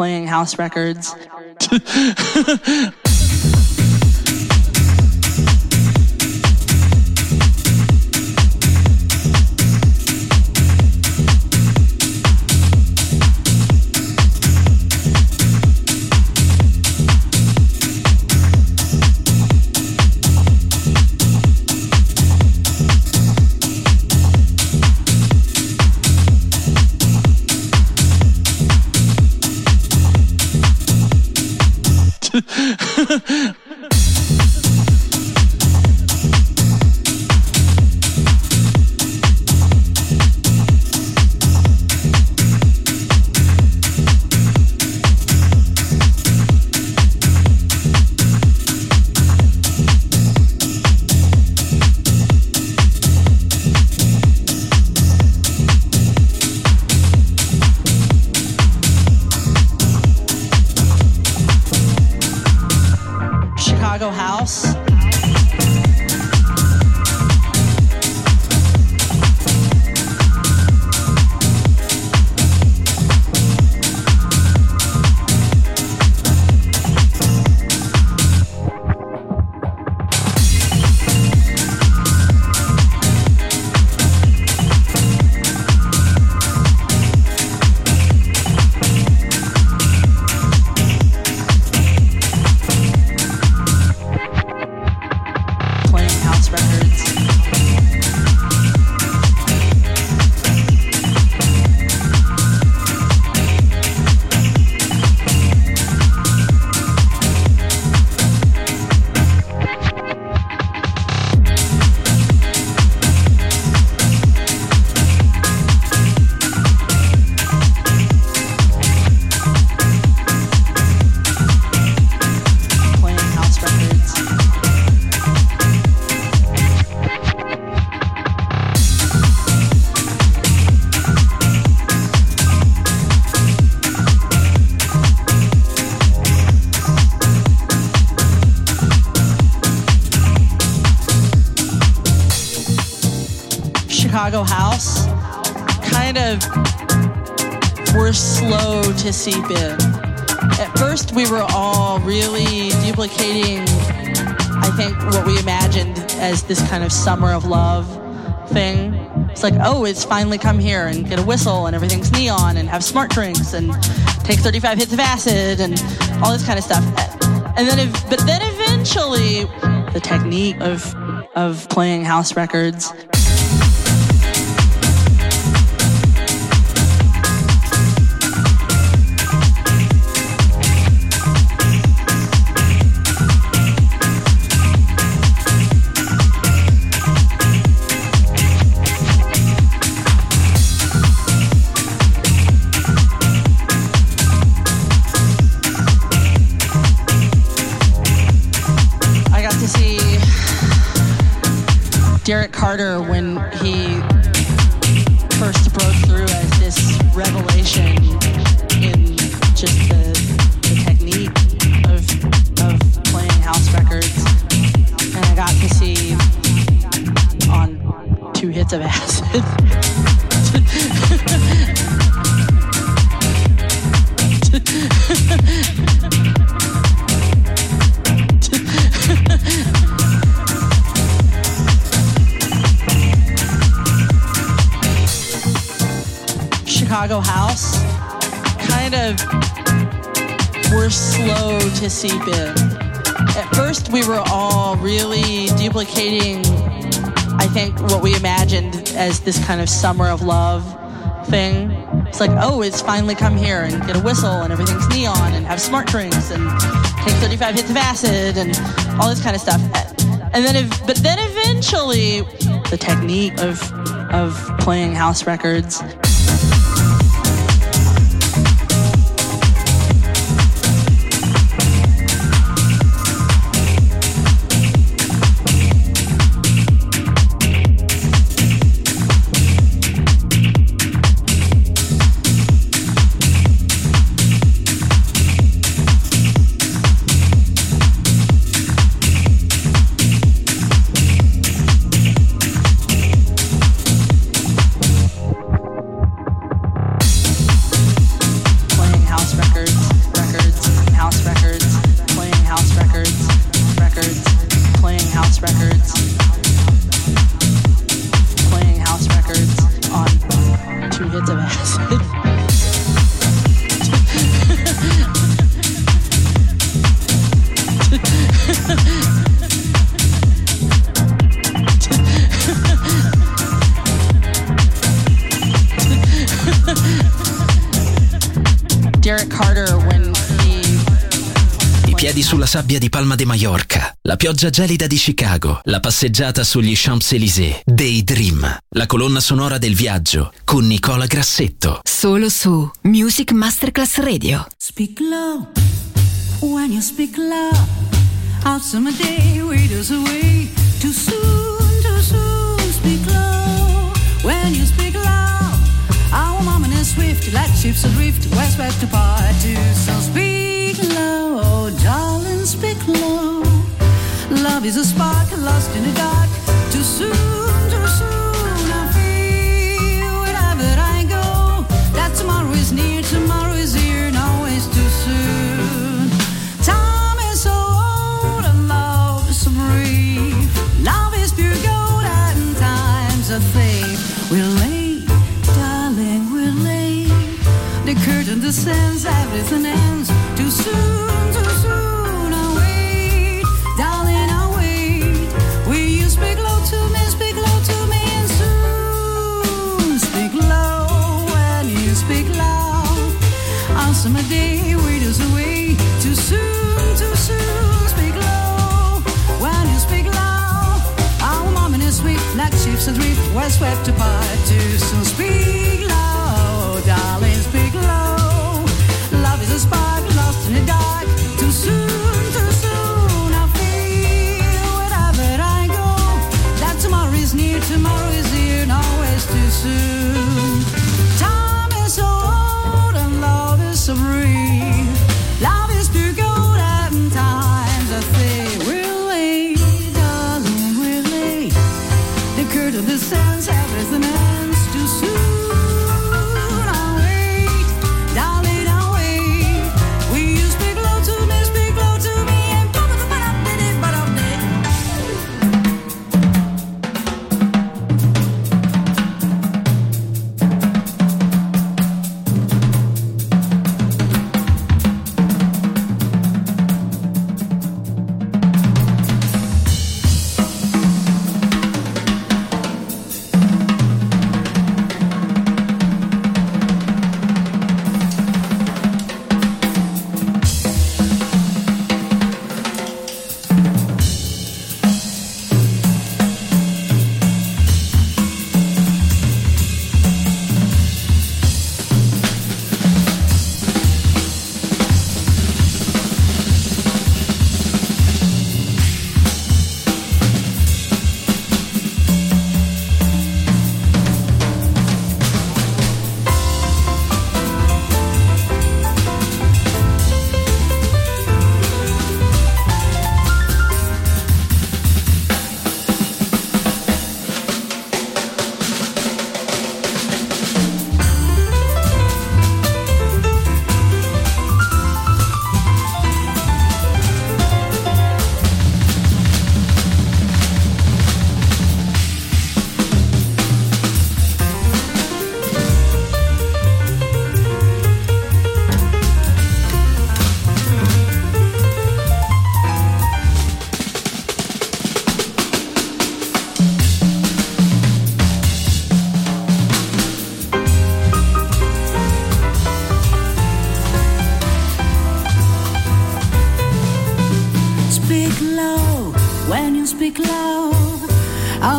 Playing house records. seep in. At first, we were all really duplicating, I think, what we imagined as this kind of summer of love thing. It's like, oh, it's finally come here and get a whistle and everything's neon and have smart drinks and take 35 hits of acid and all this kind of stuff. And then, but then eventually, the technique of of playing house records Carter when he first broke through as this revelation in just the, the technique of, of playing house records. And I got to see on two hits of acid. of were slow to seep in. At first, we were all really duplicating, I think, what we imagined as this kind of summer of love thing. It's like, oh, it's finally come here and get a whistle and everything's neon and have smart drinks and take 35 hits of acid and all this kind of stuff. And then, but then eventually, the technique of of playing house records I piedi sulla sabbia di Palma de Mallorca, la pioggia gelida di Chicago, la passeggiata sugli Champs-Élysées, Daydream, la colonna sonora del viaggio con Nicola Grassetto. Solo su Music Masterclass Radio. Speak low when you speak loud. Out summer day, waiters away. Too soon, too soon. Speak low when you speak ships adrift, west west to two. So speak low, oh darling, speak low. Love is a spark lost in the dark. Too soon, too soon. Descends, everything ends. Too soon, too soon. I wait, darling, I wait. You speak low to me? Speak low to me and soon. Speak low when you speak loud. On day. Too soon, too soon. Speak low when you speak loud. Our mom and sweet like ships swept apart.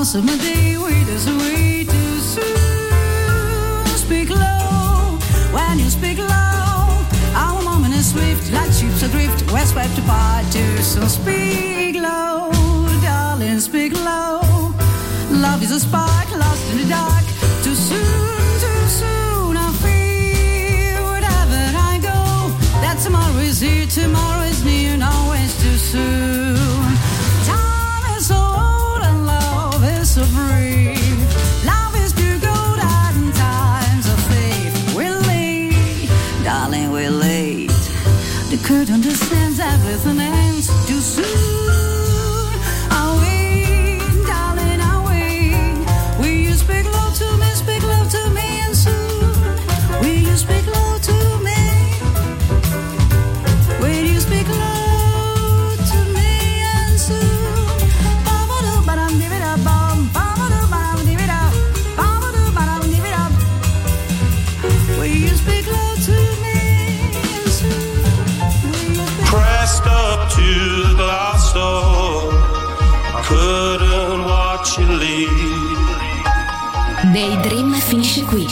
Of my day, wait is too soon. Speak low when you speak low. Our moment is swift, like ships adrift. We're swept apart too soon. Speak. qui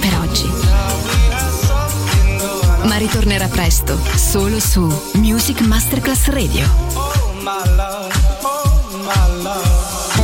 per oggi. Ma ritornerà presto, solo su Music Masterclass Radio. Oh,